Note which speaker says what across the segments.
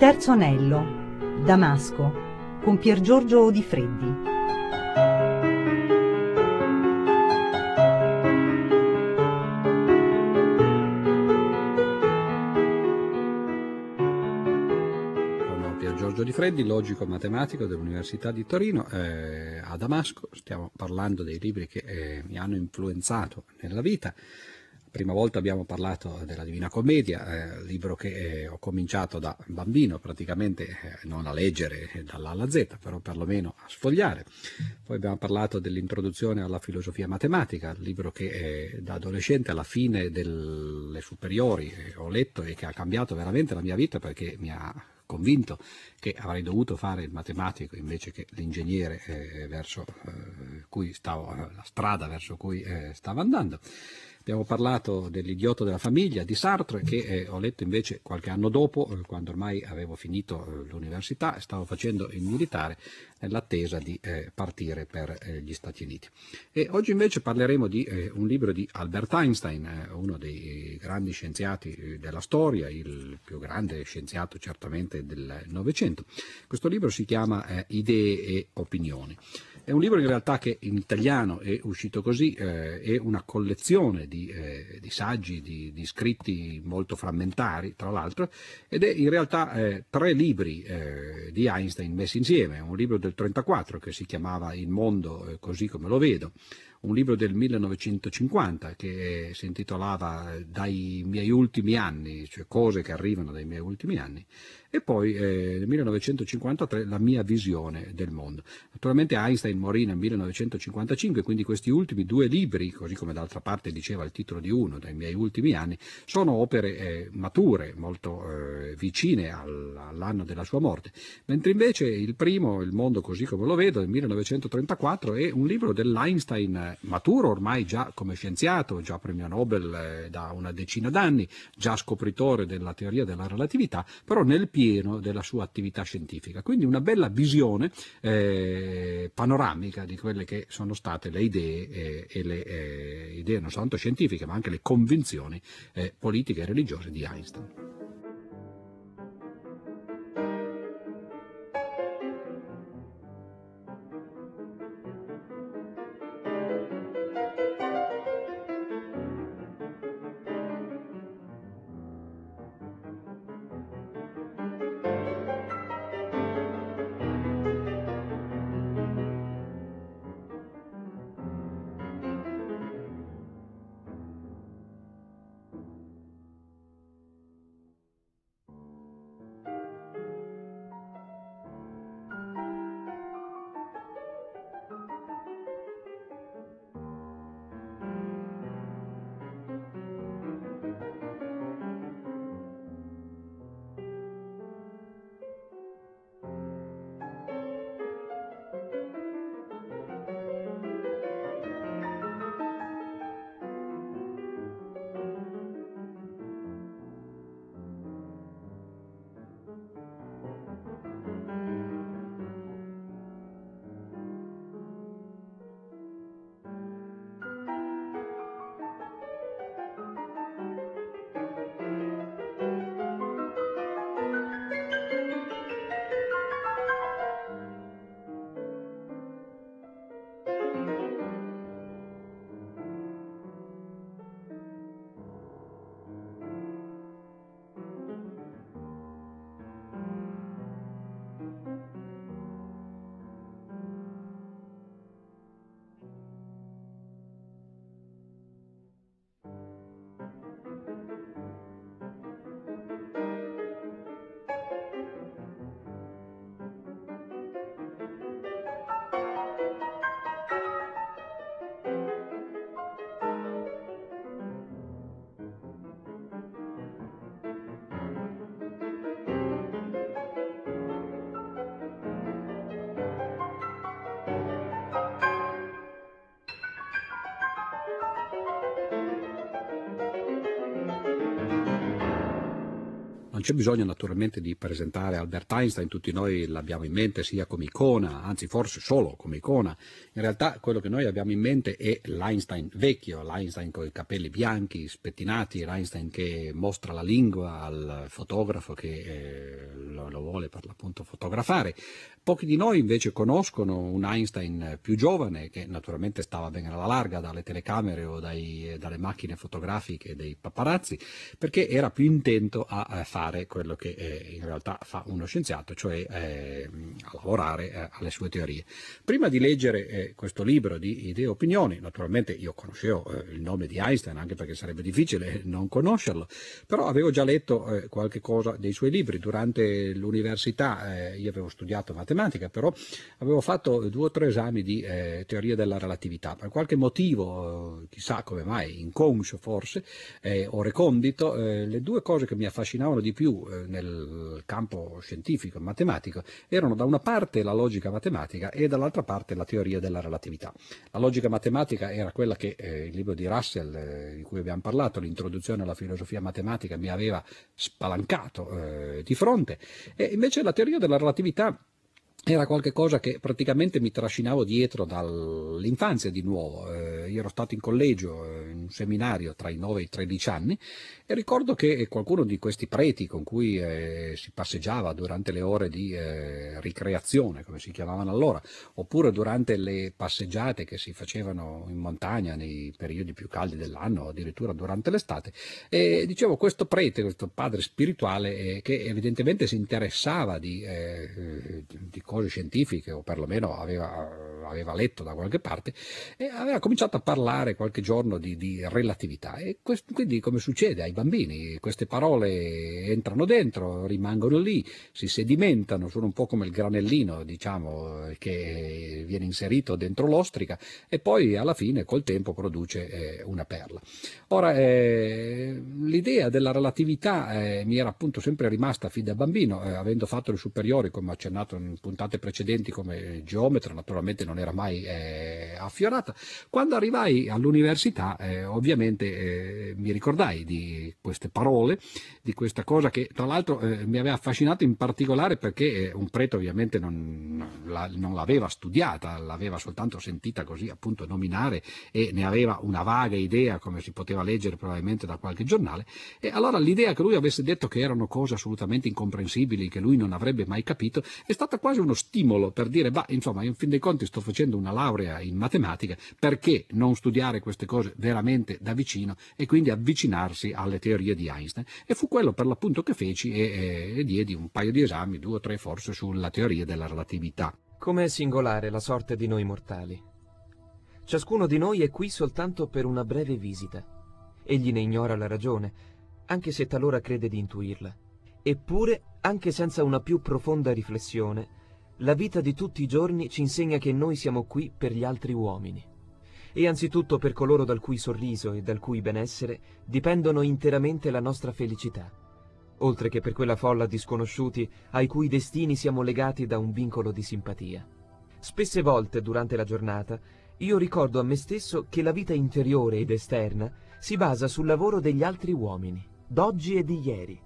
Speaker 1: terzo anello, Damasco, con Pier Giorgio Odifreddi.
Speaker 2: Sono Pier Giorgio Di Freddi, logico matematico dell'Università di Torino, eh, a Damasco. Stiamo parlando dei libri che eh, mi hanno influenzato nella vita. Prima volta abbiamo parlato della Divina Commedia, eh, libro che eh, ho cominciato da bambino praticamente, eh, non a leggere dall'A alla Z, però perlomeno a sfogliare. Poi abbiamo parlato dell'introduzione alla filosofia matematica, libro che eh, da adolescente alla fine delle superiori eh, ho letto e che ha cambiato veramente la mia vita perché mi ha convinto che avrei dovuto fare il matematico invece che l'ingegnere eh, verso eh, cui stavo, la strada verso cui eh, stavo andando. Abbiamo parlato dell'idiota della famiglia di Sartre che eh, ho letto invece qualche anno dopo, eh, quando ormai avevo finito eh, l'università e stavo facendo il militare nell'attesa di eh, partire per eh, gli Stati Uniti. E oggi invece parleremo di eh, un libro di Albert Einstein, uno dei grandi scienziati della storia, il più grande scienziato certamente del Novecento. Questo libro si chiama Idee e opinioni. È un libro in realtà che in italiano è uscito così, eh, è una collezione di, eh, di saggi, di, di, scritti molto frammentari, tra l'altro, ed è in realtà eh, tre libri eh, di Einstein messi insieme. Un libro del 1934 che si chiamava Il mondo eh, così come lo vedo, un libro del 1950 che si intitolava Dai miei ultimi anni, cioè cose che arrivano dai miei ultimi anni, e poi eh, nel 1953 La mia visione del mondo. Naturalmente Einstein morì nel 1955, quindi questi ultimi due libri, così come d'altra parte diceva il titolo di uno, Dai miei ultimi anni, sono opere eh, mature, molto eh, vicine al, all'anno della sua morte, mentre invece il primo, Il mondo così come lo vedo, del 1934, è un libro dell'Einstein maturo ormai già come scienziato, già premio Nobel eh, da una decina d'anni, già scopritore della teoria della relatività, però nel pieno della sua attività scientifica. Quindi una bella visione eh, panoramica di quelle che sono state le idee eh, e le eh, idee non soltanto scientifiche ma anche le convinzioni politiche e religiose di Einstein. Non c'è bisogno naturalmente di presentare Albert Einstein, tutti noi l'abbiamo in mente sia come icona, anzi forse solo come icona. In realtà quello che noi abbiamo in mente è l'Einstein vecchio, l'Einstein con i capelli bianchi, spettinati, l'Einstein che mostra la lingua al fotografo che eh, lo, lo, vuole per l'appunto fotografare. Pochi di noi invece conoscono un Einstein più giovane che naturalmente stava ben alla larga dalle telecamere o dai, dalle macchine fotografiche dei paparazzi perché era più intento a, a fare quello che eh, in realtà fa uno scienziato, cioè eh, lavorare eh, alle sue teorie. Prima di leggere eh, questo libro di idee e opinioni, naturalmente io conoscevo eh, il nome di Einstein anche perché sarebbe difficile non conoscerlo, però avevo già letto eh, qualche cosa dei suoi libri durante l'università, io avevo studiato matematica, però avevo fatto due o tre esami di teoria della relatività. Per qualche motivo, chissà come mai, inconscio forse, o recondito, le due cose che mi affascinavano di più nel campo scientifico e matematico erano da una parte la logica matematica e dall'altra parte la teoria della relatività. La logica matematica era quella che eh, il libro di Russell, eh, di cui abbiamo parlato, l'introduzione alla filosofia matematica, mi aveva spalancato eh, di fronte, e invece la teoria della relatività era qualcosa che praticamente mi trascinavo dietro dall'infanzia di nuovo. Eh, io ero stato in collegio, eh, in un seminario tra i 9 e i 13 anni e ricordo che qualcuno di questi preti con cui eh, si passeggiava durante le ore di eh, ricreazione, come si chiamavano allora, oppure durante le passeggiate che si facevano in montagna nei periodi più caldi dell'anno, addirittura durante l'estate, e dicevo questo prete, questo padre spirituale eh, che evidentemente si interessava di, di cose scientifiche o perlomeno aveva, aveva, letto da qualche parte e aveva cominciato a parlare qualche giorno di, di relatività e questo, quindi come succede ai bambini queste parole entrano dentro, rimangono lì, si sedimentano, sono un po' come il granellino diciamo che viene inserito dentro l'ostrica e poi alla fine col tempo produce eh, una perla. Ora eh, l'idea della relatività eh, mi era appunto sempre rimasta fin da bambino, eh, avendo fatto le superiori come accennato in punto puntate precedenti come geometra, naturalmente non era mai eh, affiorata. Quando arrivai all'università, eh, ovviamente eh, mi ricordai di queste parole, di questa cosa che tra l'altro eh, mi aveva affascinato in particolare perché eh, un prete ovviamente non, la, non l'aveva studiata, l'aveva soltanto sentita così appunto nominare e ne aveva una vaga idea come si poteva leggere probabilmente da qualche giornale. E allora l'idea che lui avesse detto che erano cose assolutamente incomprensibili, che lui non avrebbe mai capito, è stata quasi una uno stimolo per dire, bah, insomma, in fin dei conti sto facendo una laurea in matematica, perché non studiare queste cose veramente da vicino e quindi avvicinarsi alle teorie di Einstein? E fu quello per l'appunto che feci e, e, e diedi un paio di esami, due o tre forse, sulla teoria della relatività.
Speaker 3: Com'è singolare la sorte di noi mortali. Ciascuno di noi è qui soltanto per una breve visita. Egli ne ignora la ragione, anche se talora crede di intuirla. Eppure, anche senza una più profonda riflessione, la vita di tutti i giorni ci insegna che noi siamo qui per gli altri uomini. E anzitutto per coloro dal cui sorriso e dal cui benessere dipendono interamente la nostra felicità, oltre che per quella folla di sconosciuti ai cui destini siamo legati da un vincolo di simpatia. Spesse volte durante la giornata io ricordo a me stesso che la vita interiore ed esterna si basa sul lavoro degli altri uomini, d'oggi e di ieri,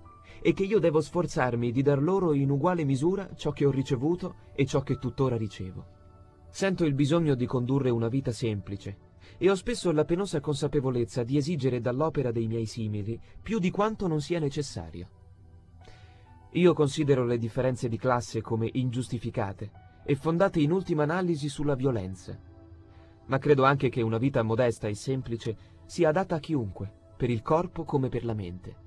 Speaker 3: e che io devo sforzarmi di dar loro in uguale misura ciò che ho ricevuto e ciò che tuttora ricevo. Sento il bisogno di condurre una vita semplice e ho spesso la penosa consapevolezza di esigere dall'opera dei miei simili più di quanto non sia necessario. Io considero le differenze di classe come ingiustificate e fondate in ultima analisi sulla violenza, ma credo anche che una vita modesta e semplice sia adatta a chiunque, per il corpo come per la mente.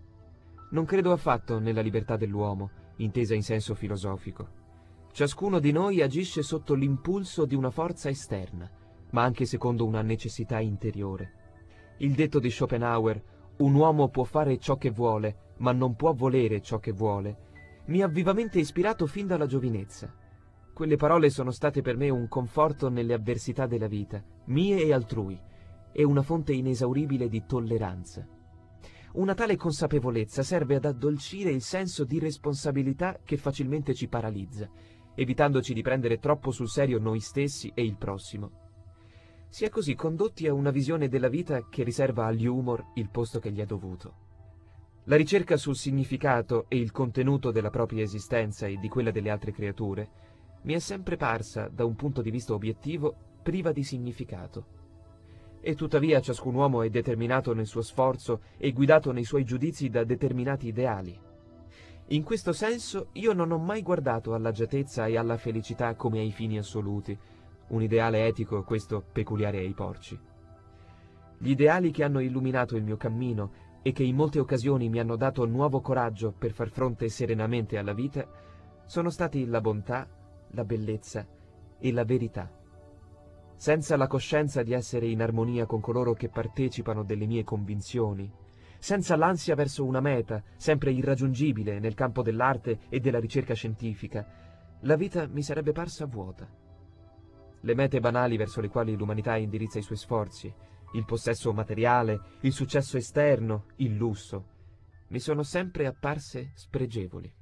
Speaker 3: Non credo affatto nella libertà dell'uomo, intesa in senso filosofico. Ciascuno di noi agisce sotto l'impulso di una forza esterna, ma anche secondo una necessità interiore. Il detto di Schopenhauer, un uomo può fare ciò che vuole, ma non può volere ciò che vuole, mi ha vivamente ispirato fin dalla giovinezza. Quelle parole sono state per me un conforto nelle avversità della vita, mie e altrui, e una fonte inesauribile di tolleranza. Una tale consapevolezza serve ad addolcire il senso di responsabilità che facilmente ci paralizza, evitandoci di prendere troppo sul serio noi stessi e il prossimo. Si è così condotti a una visione della vita che riserva agli humor il posto che gli è dovuto. La ricerca sul significato e il contenuto della propria esistenza e di quella delle altre creature mi è sempre parsa, da un punto di vista obiettivo, priva di significato. E tuttavia ciascun uomo è determinato nel suo sforzo e guidato nei suoi giudizi da determinati ideali. In questo senso io non ho mai guardato all'agiatezza e alla felicità come ai fini assoluti, un ideale etico questo peculiare ai porci. Gli ideali che hanno illuminato il mio cammino e che in molte occasioni mi hanno dato nuovo coraggio per far fronte serenamente alla vita, sono stati la bontà, la bellezza e la verità. Senza la coscienza di essere in armonia con coloro che partecipano delle mie convinzioni, senza l'ansia verso una meta, sempre irraggiungibile nel campo dell'arte e della ricerca scientifica, la vita mi sarebbe parsa vuota. Le mete banali verso le quali l'umanità indirizza i suoi sforzi, il possesso materiale, il successo esterno, il lusso, mi sono sempre apparse spregevoli.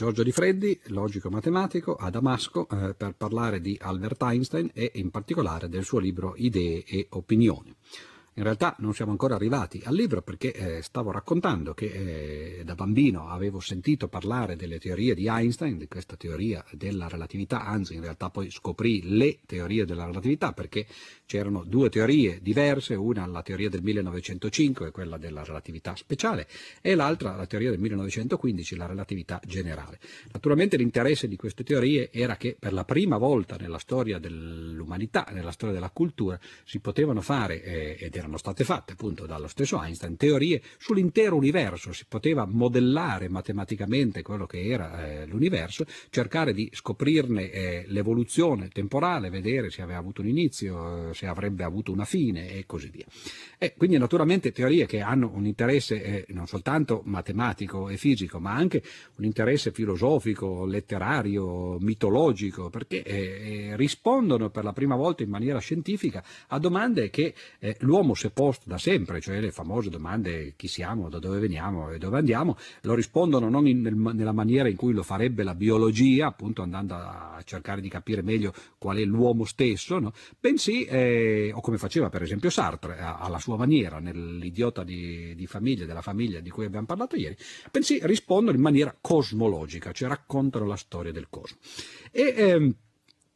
Speaker 2: Giorgio Di Freddi, logico matematico, a Damasco eh, per parlare di Albert Einstein e in particolare del suo libro Idee e opinioni. In realtà non siamo ancora arrivati al libro perché eh, stavo raccontando che eh, da bambino avevo sentito parlare delle teorie di Einstein, di questa teoria della relatività, anzi in realtà poi scoprì le teorie della relatività perché c'erano due teorie diverse, una la teoria del 1905, quella della relatività speciale, e l'altra la teoria del 1915, la relatività generale. Naturalmente l'interesse di queste teorie era che per la prima volta nella storia dell'umanità, nella storia della cultura, si potevano fare, eh, ed erano state fatte appunto dallo stesso Einstein, teorie sull'intero universo, si poteva modellare matematicamente quello che era eh, l'universo, cercare di scoprirne eh, l'evoluzione temporale, vedere se aveva avuto un inizio, eh, se avrebbe avuto una fine e così via. E quindi naturalmente teorie che hanno un interesse eh, non soltanto matematico e fisico, ma anche un interesse filosofico, letterario, mitologico, perché eh, rispondono per la prima volta in maniera scientifica a domande che l'uomo l'uomo si è posto da sempre, cioè le famose domande chi siamo, da dove veniamo e dove andiamo, lo rispondono non in, nel, nella maniera in cui lo farebbe la biologia, appunto andando a cercare di capire meglio qual è l'uomo stesso, no? bensì, eh, o come faceva per esempio Sartre, alla sua maniera, nell'idiota di, di, famiglia, della famiglia di cui abbiamo parlato ieri, bensì rispondono in maniera cosmologica, cioè raccontano la storia del cosmo. E, ehm,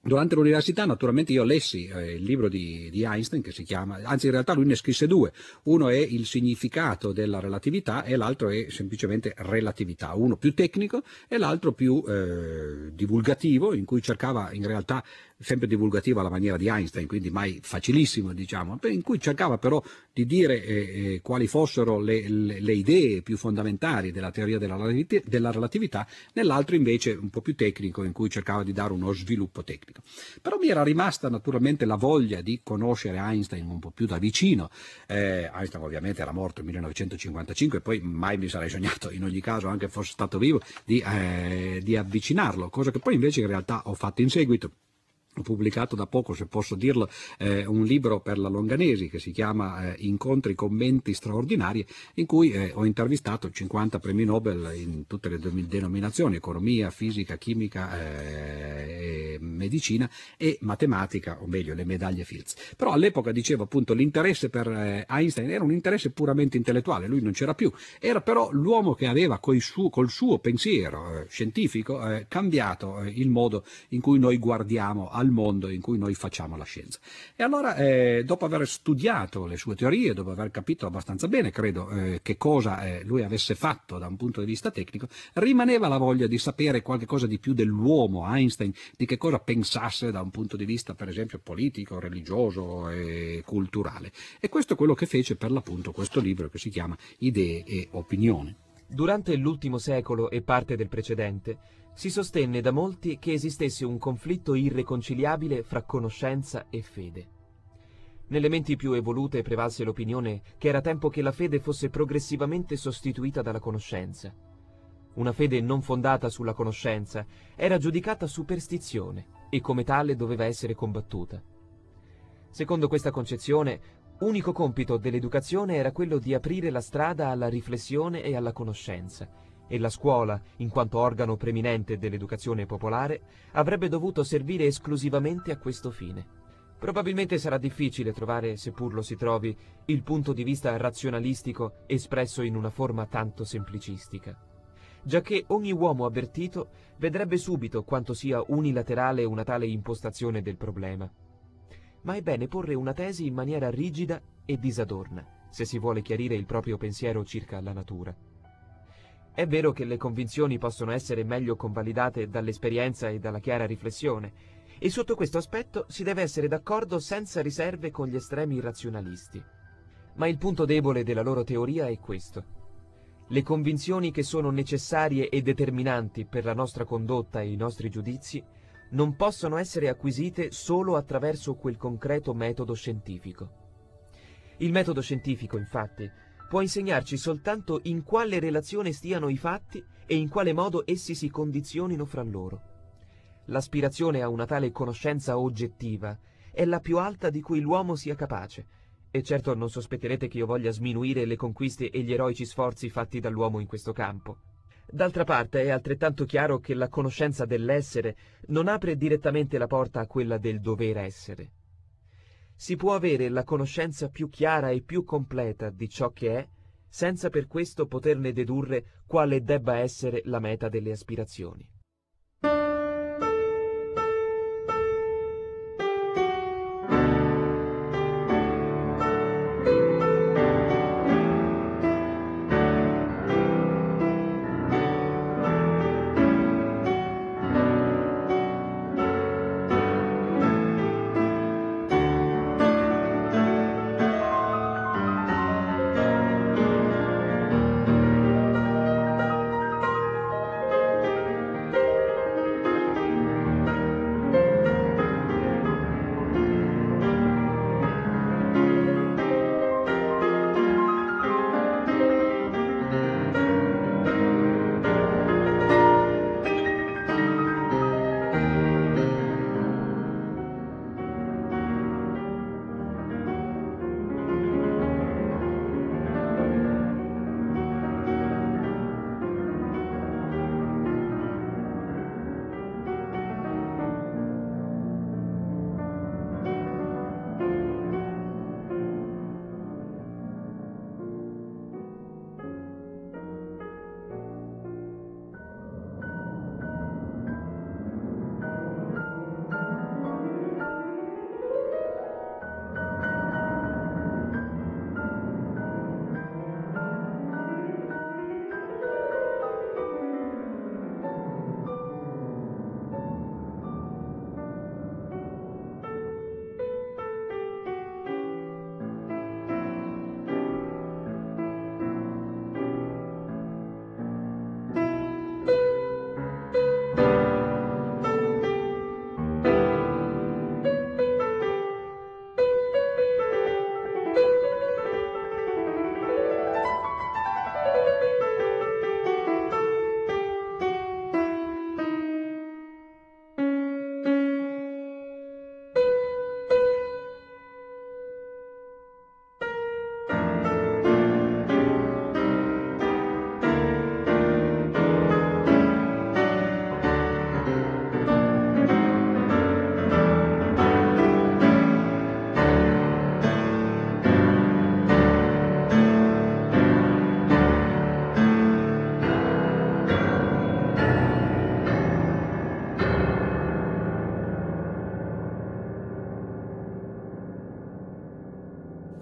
Speaker 2: Durante l'università naturalmente io lessi eh, il libro di, di, Einstein che si chiama, anzi in realtà lui ne scrisse due, uno è il significato della relatività e l'altro è semplicemente relatività, uno più tecnico e l'altro più eh, divulgativo in cui cercava in realtà sempre divulgativo alla maniera di Einstein, quindi mai facilissimo, diciamo, in cui cercava però di dire eh, eh, quali fossero le, le, le, idee più fondamentali della teoria della, della relatività, nell'altro invece un po' più tecnico, in cui cercava di dare uno sviluppo tecnico. Però mi era rimasta naturalmente la voglia di conoscere Einstein un po' più da vicino. Eh, Einstein ovviamente era morto nel 1955 e poi mai mi sarei sognato, in ogni caso, anche fosse stato vivo, di, eh, di avvicinarlo, cosa che poi invece in realtà ho fatto in seguito ho pubblicato da poco, se posso dirlo, eh, un libro per la Longanesi che si chiama eh, Incontri, commenti straordinari, in cui eh, ho intervistato 50 premi Nobel in tutte le denominazioni, economia, fisica, chimica, eh, medicina e matematica, o meglio le medaglie Fields. Però all'epoca, dicevo appunto, l'interesse per eh, Einstein era un interesse puramente intellettuale, lui non c'era più, era però l'uomo che aveva suo, col suo pensiero eh, scientifico cambiato il modo in cui noi guardiamo al mondo in cui noi facciamo la scienza. E allora, eh, dopo aver studiato le sue teorie, dopo aver capito abbastanza bene, credo, eh, che cosa eh, lui avesse fatto da un punto di vista tecnico, rimaneva la voglia di sapere qualche cosa di più dell'uomo, Einstein, di che cosa pensasse da un punto di vista, per esempio, politico, religioso e culturale. E questo è quello che fece per l'appunto questo libro che si chiama Idee e opinioni.
Speaker 3: Durante l'ultimo secolo e parte del precedente, si sostenne da molti che esistesse un conflitto irreconciliabile fra conoscenza e fede. Nelle menti più evolute prevalse l'opinione che era tempo che la fede fosse progressivamente sostituita dalla conoscenza. Una fede non fondata sulla conoscenza era giudicata superstizione e come tale doveva essere combattuta. Secondo questa concezione, unico compito dell'educazione era quello di aprire la strada alla riflessione e alla conoscenza, e la scuola, in quanto organo preminente dell'educazione popolare, avrebbe dovuto servire esclusivamente a questo fine. Probabilmente sarà difficile trovare, seppur lo si trovi, il punto di vista razionalistico espresso in una forma tanto semplicistica, giacché ogni uomo avvertito vedrebbe subito quanto sia unilaterale una tale impostazione del problema. Ma è bene porre una tesi in maniera rigida e disadorna, se si vuole chiarire il proprio pensiero circa la natura. È vero che le convinzioni possono essere meglio convalidate dall'esperienza e dalla chiara riflessione, e sotto questo aspetto si deve essere d'accordo senza riserve con gli estremi razionalisti. Ma il punto debole della loro teoria è questo. Le convinzioni che sono necessarie e determinanti per la nostra condotta e i nostri giudizi non possono essere acquisite solo attraverso quel concreto metodo scientifico. Il metodo scientifico, infatti, può insegnarci soltanto in quale relazione stiano i fatti e in quale modo essi si condizionino fra loro. L'aspirazione a una tale conoscenza oggettiva è la più alta di cui l'uomo sia capace, e certo non sospetterete che io voglia sminuire le conquiste e gli eroici sforzi fatti dall'uomo in questo campo. D'altra parte è altrettanto chiaro che la conoscenza dell'essere non apre direttamente la porta a quella del dover essere si può avere la conoscenza più chiara e più completa di ciò che è, senza per questo poterne dedurre quale debba essere la meta delle aspirazioni.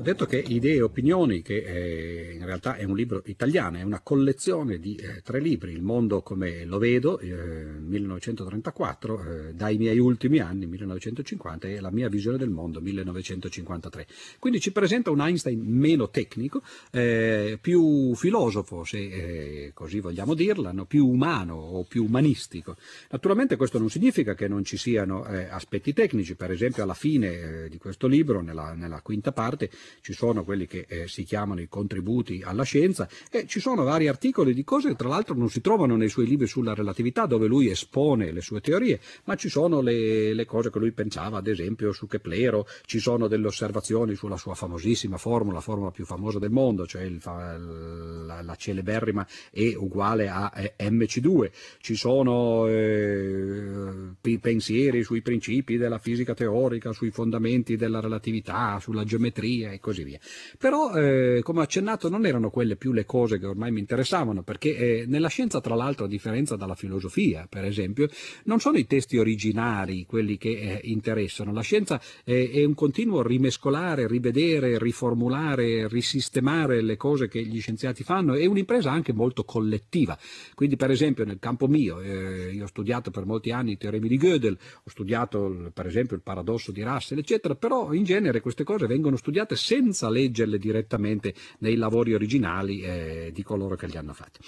Speaker 2: Ho detto che Idee e Opinioni, che in realtà è un libro italiano, è una collezione di eh, tre libri, Il mondo come lo vedo, eh, 1934, eh, dai miei ultimi anni, 1950, e La mia visione del mondo, 1953. Quindi ci presenta un Einstein meno tecnico, eh, più filosofo, se eh, così vogliamo dirla, no? più umano o più umanistico. Naturalmente questo non significa che non ci siano eh, aspetti tecnici, per esempio alla fine di questo libro, nella, nella quinta parte, ci sono quelli che si chiamano i contributi alla scienza e ci sono vari articoli di cose che tra l'altro non si trovano nei suoi libri sulla relatività dove lui espone le sue teorie, ma ci sono le, le cose che lui pensava, ad esempio su Keplero, ci sono delle osservazioni sulla sua famosissima formula, la formula più famosa del mondo, cioè il, la, la, celeberrima E uguale a eh, MC2, ci sono eh, pensieri sui principi della fisica teorica, sui fondamenti della relatività, sulla geometria e così via. Però, eh, come accennato, non erano quelle più le cose che ormai mi interessavano, perché eh, nella scienza, tra l'altro, a differenza dalla filosofia, per esempio, non sono i testi originari quelli che eh, interessano. La scienza è un continuo rimescolare, rivedere, riformulare, risistemare le cose che gli scienziati fanno, è un'impresa anche molto collettiva. Quindi, per esempio, nel campo mio, eh, io ho studiato per molti anni i teoremi di Gödel, ho studiato per esempio il paradosso di Russell, eccetera, però in genere queste cose vengono studiate senza leggerle direttamente nei lavori originali eh, di coloro che li hanno fatti.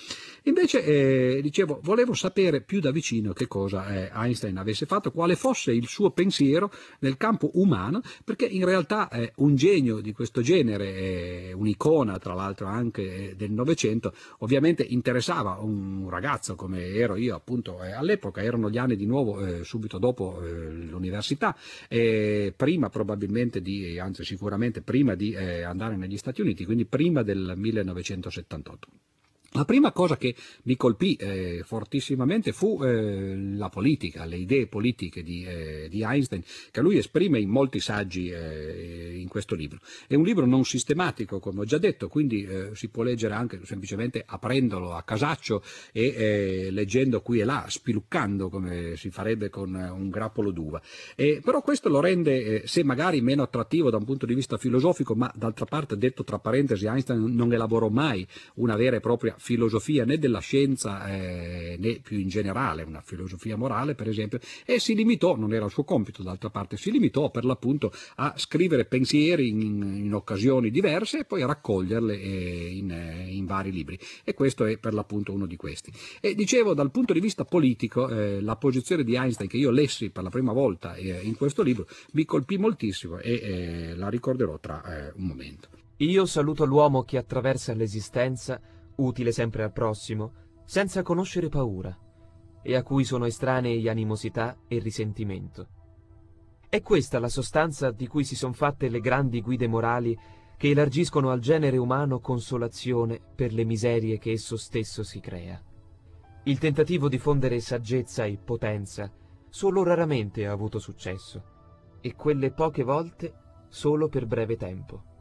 Speaker 2: Invece, eh, dicevo, volevo sapere più da vicino che cosa eh, Einstein avesse fatto, quale fosse il suo pensiero nel campo umano, perché in realtà un genio di questo genere, un'icona tra l'altro anche eh, del Novecento, ovviamente interessava un ragazzo come ero io appunto eh, all'epoca, erano gli anni di nuovo eh, subito dopo l'università, prima probabilmente di, anzi sicuramente prima di eh, andare negli Stati Uniti, quindi prima del 1978. La prima cosa che mi colpì eh, fortissimamente fu eh, la politica, le idee politiche di, eh, di, Einstein, che lui esprime in molti saggi eh, in questo libro. È un libro non sistematico, come ho già detto, quindi eh, si può leggere anche semplicemente aprendolo a casaccio e eh, leggendo qui e là, spiluccando come si farebbe con un grappolo d'uva. però questo lo rende, se magari meno attrattivo da un punto di vista filosofico, ma d'altra parte, detto tra parentesi, Einstein non elaborò mai una vera e propria filosofia né della scienza eh, né più in generale una filosofia morale per esempio e si limitò, non era il suo compito d'altra parte, si limitò per l'appunto a scrivere pensieri in, in occasioni diverse e poi a raccoglierle eh, in, eh, in, vari libri e questo è per l'appunto uno di questi. E dicevo dal punto di vista politico eh, la posizione di Einstein che io lessi per la prima volta eh, in questo libro mi colpì moltissimo e eh, la ricorderò tra un momento.
Speaker 3: Io saluto l'uomo che attraversa l'esistenza utile sempre al prossimo, senza conoscere paura, e a cui sono estranei animosità e risentimento. È questa la sostanza di cui si son fatte le grandi guide morali che elargiscono al genere umano consolazione per le miserie che esso stesso si crea. Il tentativo di fondere saggezza e potenza solo raramente ha avuto successo, e quelle poche volte solo per breve tempo.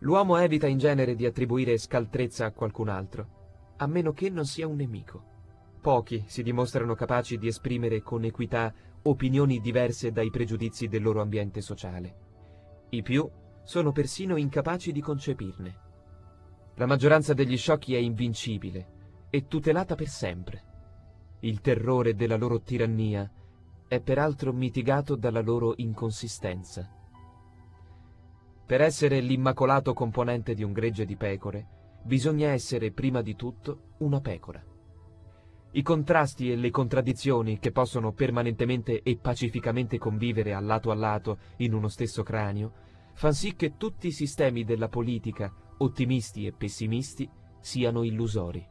Speaker 3: L'uomo evita in genere di attribuire scaltrezza a qualcun altro, a meno che non sia un nemico. Pochi si dimostrano capaci di esprimere con equità opinioni diverse dai pregiudizi del loro ambiente sociale. I più sono persino incapaci di concepirne. La maggioranza degli sciocchi è invincibile e tutelata per sempre. Il terrore della loro tirannia è peraltro mitigato dalla loro inconsistenza. Per essere l'immacolato componente di un gregge di pecore, bisogna essere prima di tutto una pecora. I contrasti e le contraddizioni che possono permanentemente e pacificamente convivere a lato a lato in uno stesso cranio, fan sì che tutti i sistemi della politica, ottimisti e pessimisti, siano illusori.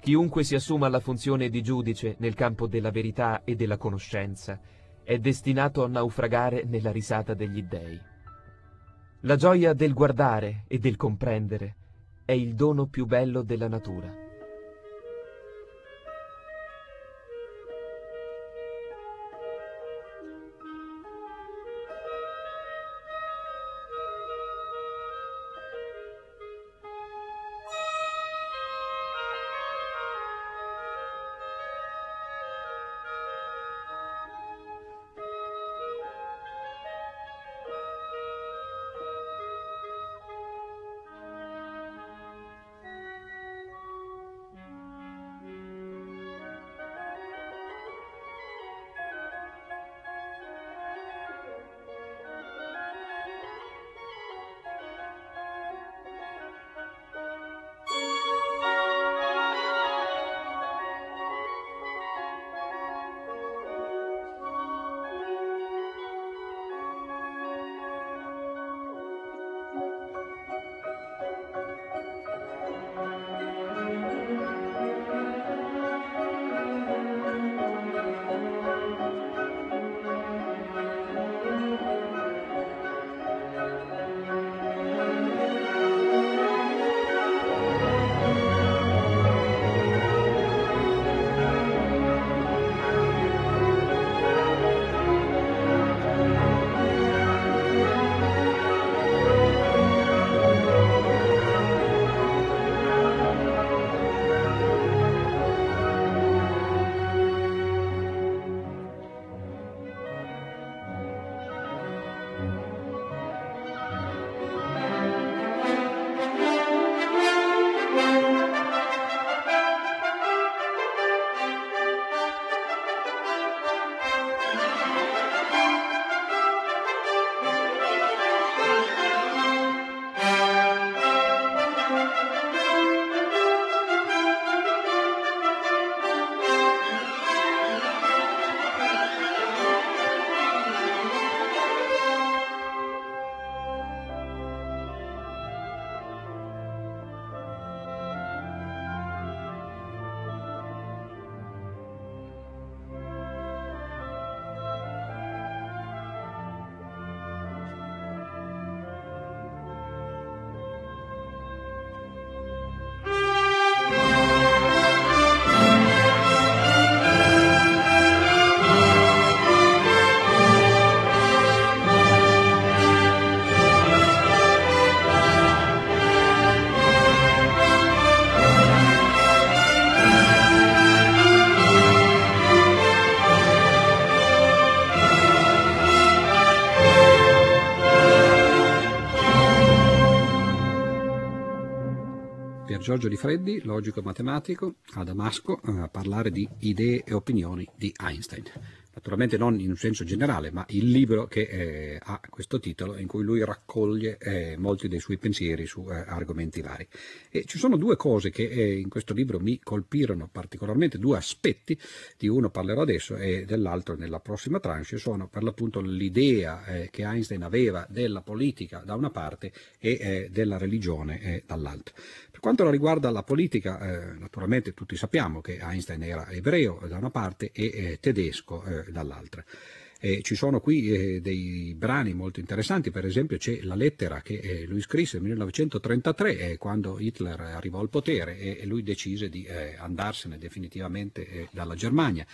Speaker 3: Chiunque si assuma la funzione di giudice nel campo della verità e della conoscenza è destinato a naufragare nella risata degli dèi. La gioia del guardare e del comprendere è il dono più bello della natura.
Speaker 2: Giorgio Di Freddi, logico matematico, a Damasco, a parlare di idee e opinioni di Einstein naturalmente non in un senso generale, ma il libro che eh, ha questo titolo in cui lui raccoglie eh, molti dei suoi pensieri su eh, argomenti vari. E ci sono due cose che eh, in questo libro mi colpirono particolarmente, due aspetti, di uno parlerò adesso e dell'altro nella prossima tranche, sono per l'appunto l'idea eh, che Einstein aveva della politica da una parte e eh, della religione dall'altra quanto riguarda la politica, eh, naturalmente tutti sappiamo che Einstein era ebreo da una parte e eh, tedesco eh, dall'altra. Eh, ci sono qui eh, dei brani molto interessanti, per esempio c'è la lettera che eh, lui scrisse nel 1933 eh, quando Hitler arrivò al potere e, lui decise di eh, andarsene definitivamente eh, dalla Germania,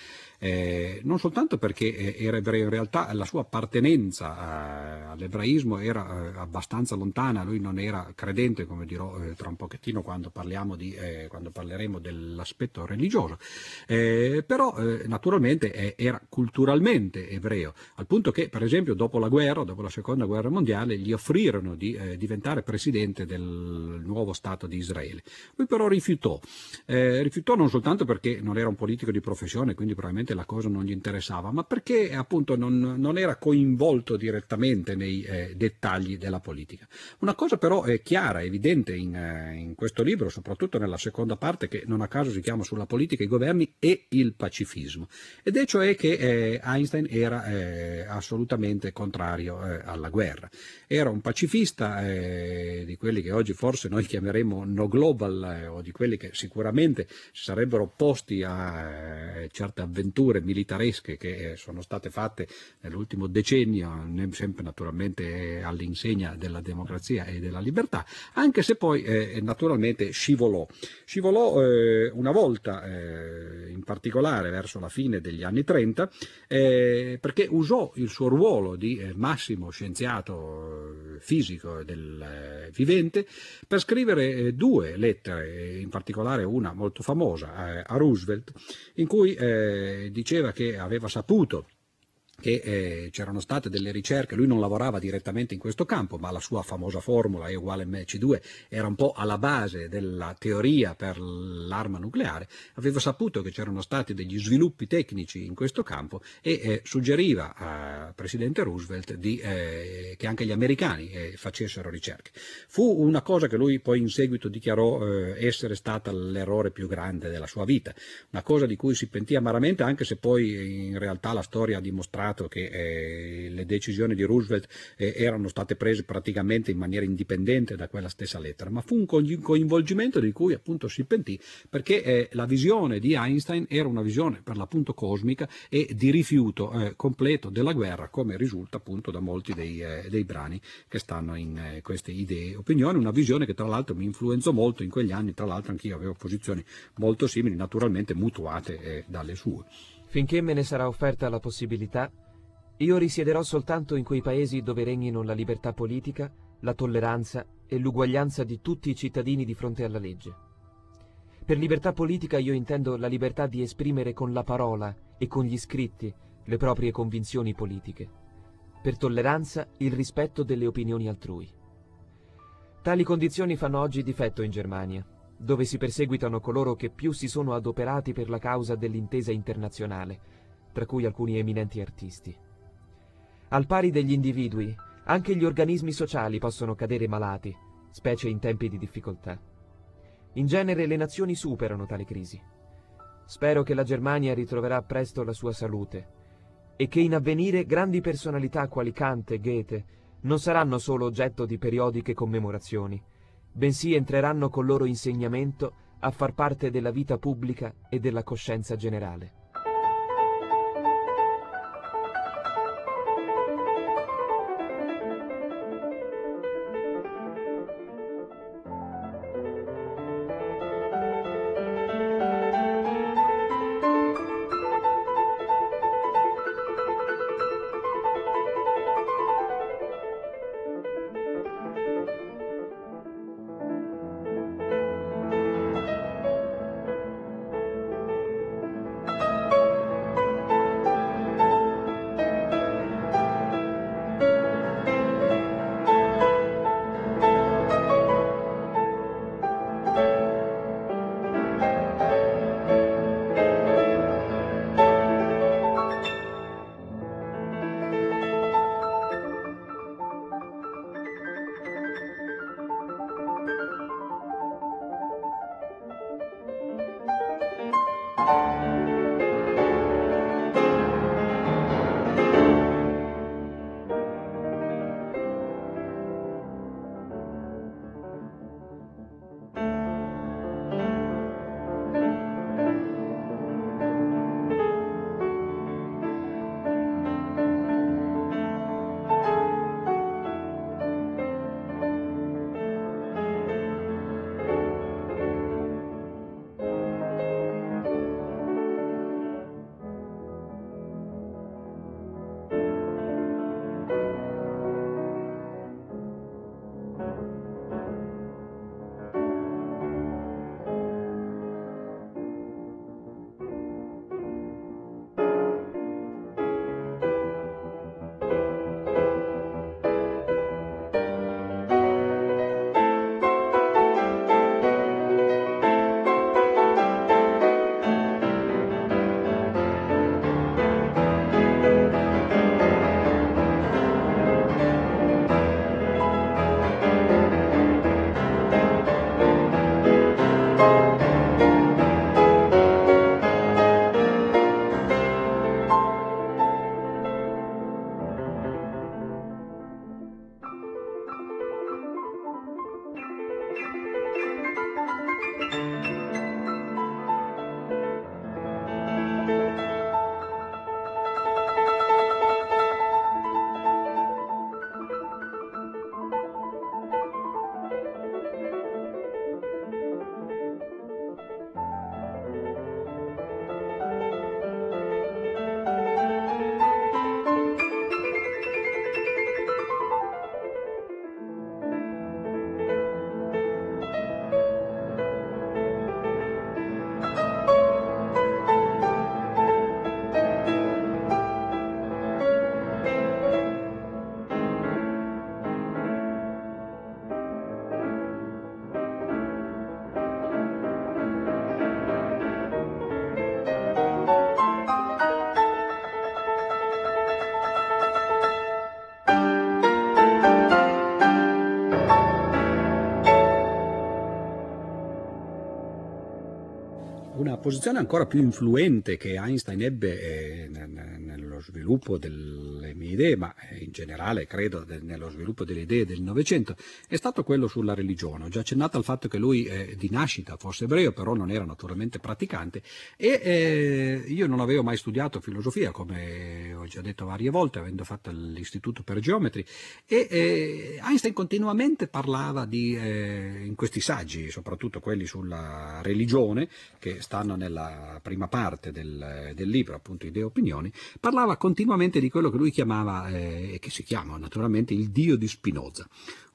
Speaker 2: non soltanto perché era ebreo, in realtà la sua appartenenza all'ebraismo era abbastanza lontana, lui non era credente, come dirò tra un pochettino quando, di, quando parleremo dell'aspetto religioso, però naturalmente era culturalmente ebreo europeo, al punto che per esempio dopo la guerra, dopo la seconda guerra mondiale, gli offrirono di eh, diventare presidente del nuovo Stato di Israele. Lui però rifiutò, eh, rifiutò non soltanto perché non era un politico di professione, quindi probabilmente la cosa non gli interessava, ma perché appunto non, non era coinvolto direttamente nei eh, dettagli della politica. Una cosa però è chiara, evidente in, eh, in questo libro, soprattutto nella seconda parte che non a caso si chiama sulla politica, i governi e il pacifismo, ed è cioè che eh, Einstein era eh, assolutamente contrario eh, alla guerra. Era un pacifista eh, di quelli che oggi forse noi chiameremo no global eh, o di quelli che sicuramente si sarebbero opposti a eh, certe avventure militaresche che eh, sono state fatte nell'ultimo decennio, sempre naturalmente all'insegna della democrazia e della libertà, anche se poi naturalmente scivolò. Scivolò una volta in particolare verso la fine degli anni 30 perché perché usò il suo ruolo di eh, massimo scienziato eh, fisico del eh, vivente per scrivere due lettere, in particolare una molto famosa a Roosevelt, in cui diceva che aveva saputo che eh, c'erano state delle ricerche, lui non lavorava direttamente in questo campo, ma la sua famosa formula E uguale mc2 era un po' alla base della teoria per l'arma nucleare, aveva saputo che c'erano stati degli sviluppi tecnici in questo campo e eh, suggeriva al presidente Roosevelt di, eh, che anche gli americani eh, facessero ricerche. Fu una cosa che lui poi in seguito dichiarò eh, essere stata l'errore più grande della sua vita, una cosa di cui si pentì amaramente anche se poi in realtà la storia ha dimostrato dimostrato che eh, le decisioni di Roosevelt eh, erano state prese praticamente in maniera indipendente da quella stessa lettera, ma fu un coinvolgimento di cui appunto si pentì perché eh, la visione di Einstein era una visione per l'appunto cosmica e di rifiuto eh, completo della guerra, come risulta appunto da molti dei, eh, dei brani che stanno in eh, queste idee e opinioni, una visione che tra l'altro mi influenzò molto in quegli anni, tra l'altro anch'io avevo posizioni molto simili, naturalmente mutuate dalle sue.
Speaker 3: Finché me ne sarà offerta la possibilità, io risiederò soltanto in quei paesi dove regnino la libertà politica, la tolleranza e l'uguaglianza di tutti i cittadini di fronte alla legge. Per libertà politica io intendo la libertà di esprimere con la parola e con gli scritti le proprie convinzioni politiche. Per tolleranza il rispetto delle opinioni altrui. Tali condizioni fanno oggi difetto in Germania, dove si perseguitano coloro che più si sono adoperati per la causa dell'intesa internazionale, tra cui alcuni eminenti artisti. Al pari degli individui, anche gli organismi sociali possono cadere malati, specie in tempi di difficoltà. In genere le nazioni superano tale crisi. Spero che la Germania ritroverà presto la sua salute e che in avvenire grandi personalità quali Kant e Goethe non saranno solo oggetto di periodiche commemorazioni, bensì entreranno col loro insegnamento a far parte della vita pubblica e della coscienza generale.
Speaker 2: Posizione ancora più influente che Einstein ebbe eh, nello sviluppo delle mie idee, ma eh, in generale credo nello sviluppo delle idee del Novecento, è stato quello sulla religione. Ho già accennato al fatto che lui eh, di nascita fosse ebreo, però non era naturalmente praticante e eh, io non avevo mai studiato filosofia, come già detto varie volte, avendo fatto l'istituto per geometri, e eh, Einstein continuamente parlava di, eh, in questi saggi, soprattutto quelli sulla religione, che stanno nella prima parte del, del libro, appunto Idee e Opinioni, parlava continuamente di quello che lui chiamava, e eh, che si chiama naturalmente il Dio di Spinoza.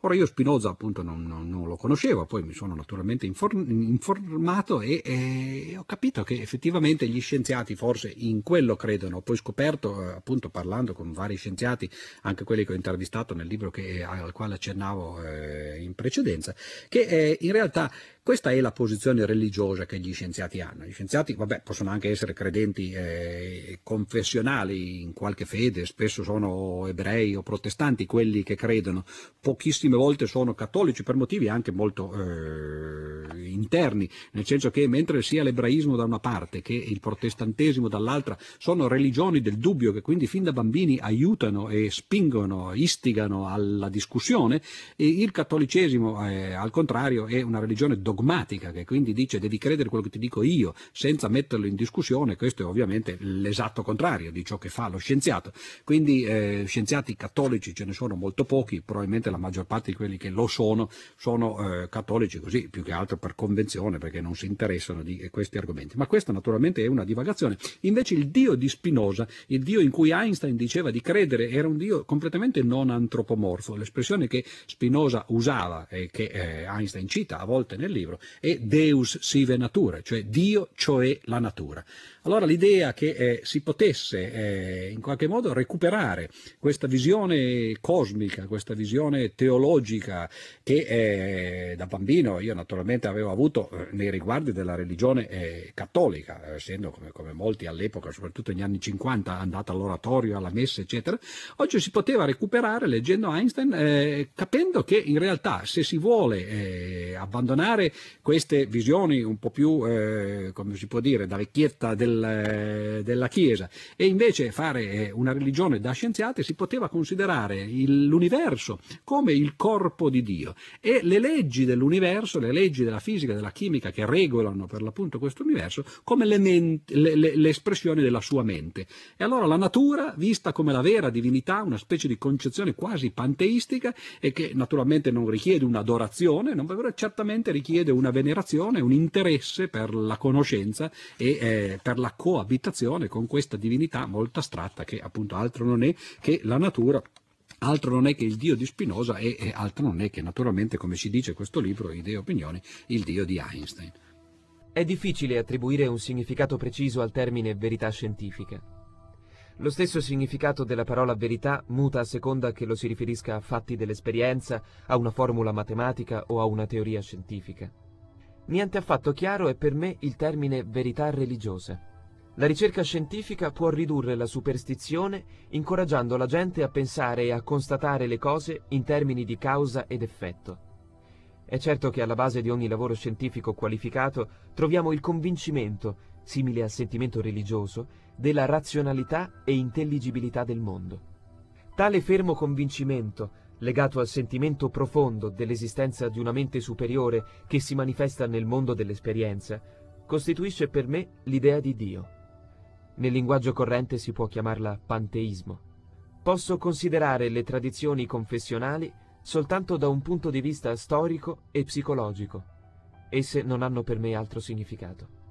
Speaker 2: Ora io Spinoza appunto non, non, non, lo conoscevo, poi mi sono naturalmente inform, informato e, e, ho capito che effettivamente gli scienziati forse in quello credono. Ho poi scoperto, eh, appunto parlando con vari scienziati, anche quelli che ho intervistato nel libro che, al quale accennavo eh, in precedenza, che eh, in realtà questa è la posizione religiosa che gli scienziati hanno. Gli scienziati, vabbè, possono anche essere credenti eh, confessionali in qualche fede, spesso sono ebrei o protestanti quelli che credono, pochissime volte sono cattolici per motivi anche molto eh, interni, nel senso che mentre sia l'ebraismo da una parte che il protestantesimo dall'altra sono religioni del dubbio che quindi fin da bambini aiutano e spingono, istigano alla discussione, il cattolicesimo eh, al contrario è una religione dogmatica dogmatica che quindi dice devi credere quello che ti dico io senza metterlo in discussione, questo è ovviamente l'esatto contrario di ciò che fa lo scienziato. Quindi eh, scienziati cattolici ce ne sono molto pochi, probabilmente la maggior parte di quelli che lo sono sono eh, cattolici così, più che altro per convenzione, perché non si interessano di questi argomenti. Ma questa naturalmente è una divagazione. Invece il Dio di Spinoza, il Dio in cui Einstein diceva di credere, era un Dio completamente non antropomorfo. L'espressione che Spinoza usava e che eh, Einstein cita a volte nel libro libro, è Deus sive natura, cioè Dio, cioè la natura. Allora l'idea che eh, si potesse eh, in qualche modo recuperare questa visione cosmica, questa visione teologica che eh, da bambino io naturalmente avevo avuto eh, nei riguardi della religione eh, cattolica, essendo come, come, molti all'epoca, soprattutto negli anni 50, andata all'oratorio, alla messa, eccetera, oggi si poteva recuperare leggendo Einstein, eh, capendo che in realtà se si vuole abbandonare queste visioni un po' più, come si può dire, da vecchietta del del, della Chiesa e invece fare eh, una religione da scienziati si poteva considerare il, l'universo come il corpo di Dio e le leggi dell'universo, le leggi della fisica, della chimica che regolano per l'appunto questo universo come le, mente, le, le, le espressioni della sua mente. E allora la natura, vista come la vera divinità, una specie di concezione quasi panteistica e che naturalmente non richiede un'adorazione, non, certamente richiede una venerazione, un interesse per la conoscenza e eh, per la coabitazione con questa divinità molto astratta che appunto altro non è che la natura altro non è che il Dio di Spinoza e, e altro non è che naturalmente, come si dice questo libro, Idee e Opinioni, il Dio di Einstein.
Speaker 3: È difficile attribuire un significato preciso al termine verità scientifica. Lo stesso significato della parola verità muta a seconda che lo si riferisca a fatti dell'esperienza, a una formula matematica o a una teoria scientifica. Niente affatto chiaro è per me il termine verità religiosa. La ricerca scientifica può ridurre la superstizione incoraggiando la gente a pensare e a constatare le cose in termini di causa ed effetto. È certo che alla base di ogni lavoro scientifico qualificato troviamo il convincimento, simile al sentimento religioso, della razionalità e intelligibilità del mondo. Tale fermo convincimento, legato al sentimento profondo dell'esistenza di una mente superiore che si manifesta nel mondo dell'esperienza, costituisce per me l'idea di Dio. Nel linguaggio corrente si può chiamarla panteismo. Posso considerare le tradizioni confessionali soltanto da un punto di vista storico e psicologico. Esse non hanno per me altro significato.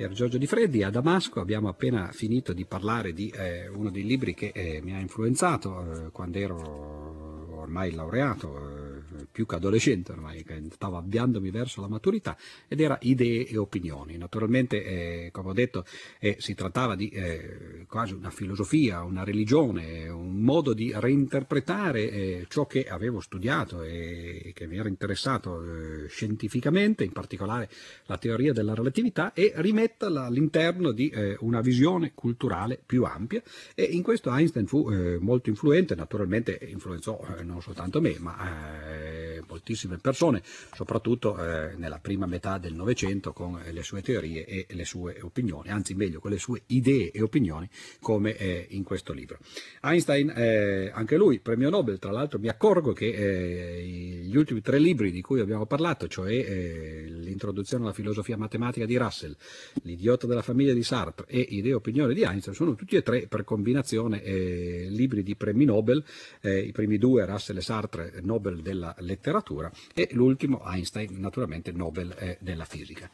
Speaker 2: Pier Giorgio Di Freddi. A Damasco abbiamo appena finito di parlare di eh, uno dei libri che eh, mi ha influenzato eh, quando ero ormai laureato più che adolescente ormai, che stavo avviandomi verso la maturità, ed era idee e opinioni. Naturalmente, eh, come ho detto, eh, si trattava di eh, quasi una filosofia, una religione, un modo di reinterpretare eh, ciò che avevo studiato e che mi era interessato eh, scientificamente, in particolare la teoria della relatività, e rimetterla all'interno di eh, una visione culturale più ampia. E in questo Einstein fu molto influente, naturalmente influenzò non soltanto me, ma moltissime persone, soprattutto eh, nella prima metà del Novecento con le sue teorie e le sue opinioni, anzi meglio con le sue idee e opinioni come eh, in questo libro. Einstein, eh, anche lui, premio Nobel, tra l'altro mi accorgo che eh, gli ultimi tre libri di cui abbiamo parlato, cioè l'introduzione alla filosofia matematica di Russell, l'idiota della famiglia di Sartre e idee e opinioni di Einstein, sono tutti e tre per combinazione libri di premi Nobel, i primi due Russell e Sartre Nobel della e l'ultimo Einstein naturalmente Nobel eh, della fisica.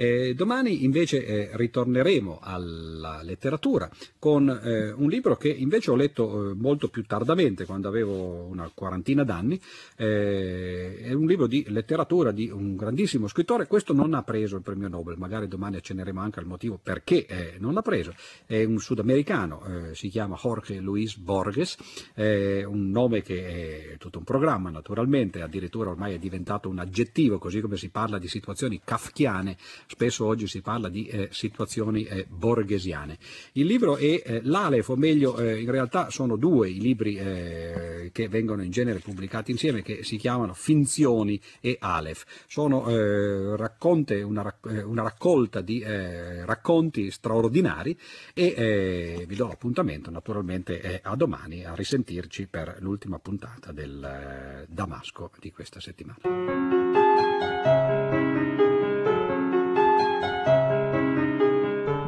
Speaker 2: Eh, domani invece eh, ritorneremo alla letteratura con eh, un libro che invece ho letto eh, molto più tardamente, quando avevo una quarantina d'anni, eh, è un libro di letteratura di un grandissimo scrittore, questo non ha preso il premio Nobel, magari domani accenneremo anche al motivo perché non l'ha preso, è un sudamericano, si chiama Jorge Luis Borges, un nome che è tutto un programma naturalmente, addirittura ormai è diventato un aggettivo, così come si parla di situazioni kafkiane spesso oggi si parla di eh, situazioni eh, borghesiane. Il libro è eh, l'Alef, o meglio eh, in realtà sono due i libri eh, che vengono in genere pubblicati insieme che si chiamano Finzioni e Alef. Sono eh, racconte, una, una, raccolta di racconti straordinari e vi do l'appuntamento naturalmente a domani a risentirci per l'ultima puntata del Damasco di questa settimana.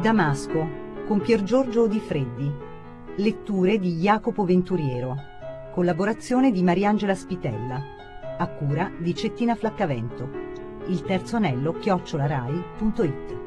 Speaker 1: Damasco con Pier Giorgio Di Freddi. Letture di Jacopo Venturiero. Collaborazione di Mariangela Spitella. A cura di Cettina Flaccavento. Il terzo anello chiocciolarai.it